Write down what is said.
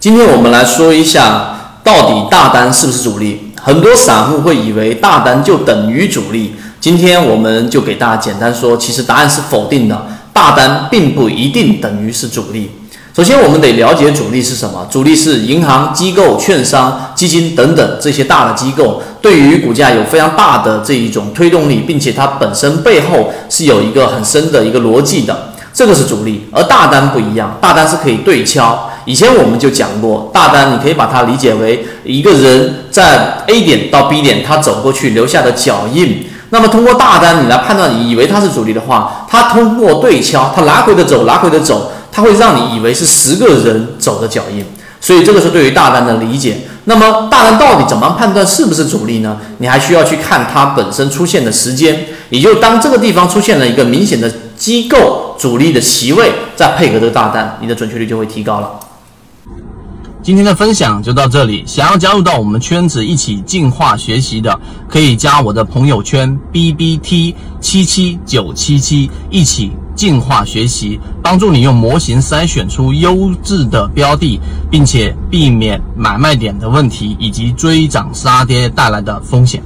今天我们来说一下，到底大单是不是主力？很多散户会以为大单就等于主力。今天我们就给大家简单说，其实答案是否定的，大单并不一定等于是主力。首先，我们得了解主力是什么？主力是银行、机构、券商、基金等等这些大的机构，对于股价有非常大的这一种推动力，并且它本身背后是有一个很深的一个逻辑的，这个是主力。而大单不一样，大单是可以对敲。以前我们就讲过，大单你可以把它理解为一个人在 A 点到 B 点，他走过去留下的脚印。那么通过大单你来判断，以为它是主力的话，它通过对敲，它来回的走，来回的走，它会让你以为是十个人走的脚印。所以这个是对于大单的理解。那么大单到底怎么判断是不是主力呢？你还需要去看它本身出现的时间，也就当这个地方出现了一个明显的机构主力的席位，再配合这个大单，你的准确率就会提高了。今天的分享就到这里。想要加入到我们圈子一起进化学习的，可以加我的朋友圈 B B T 七七九七七，一起进化学习，帮助你用模型筛选出优质的标的，并且避免买卖点的问题以及追涨杀跌带来的风险。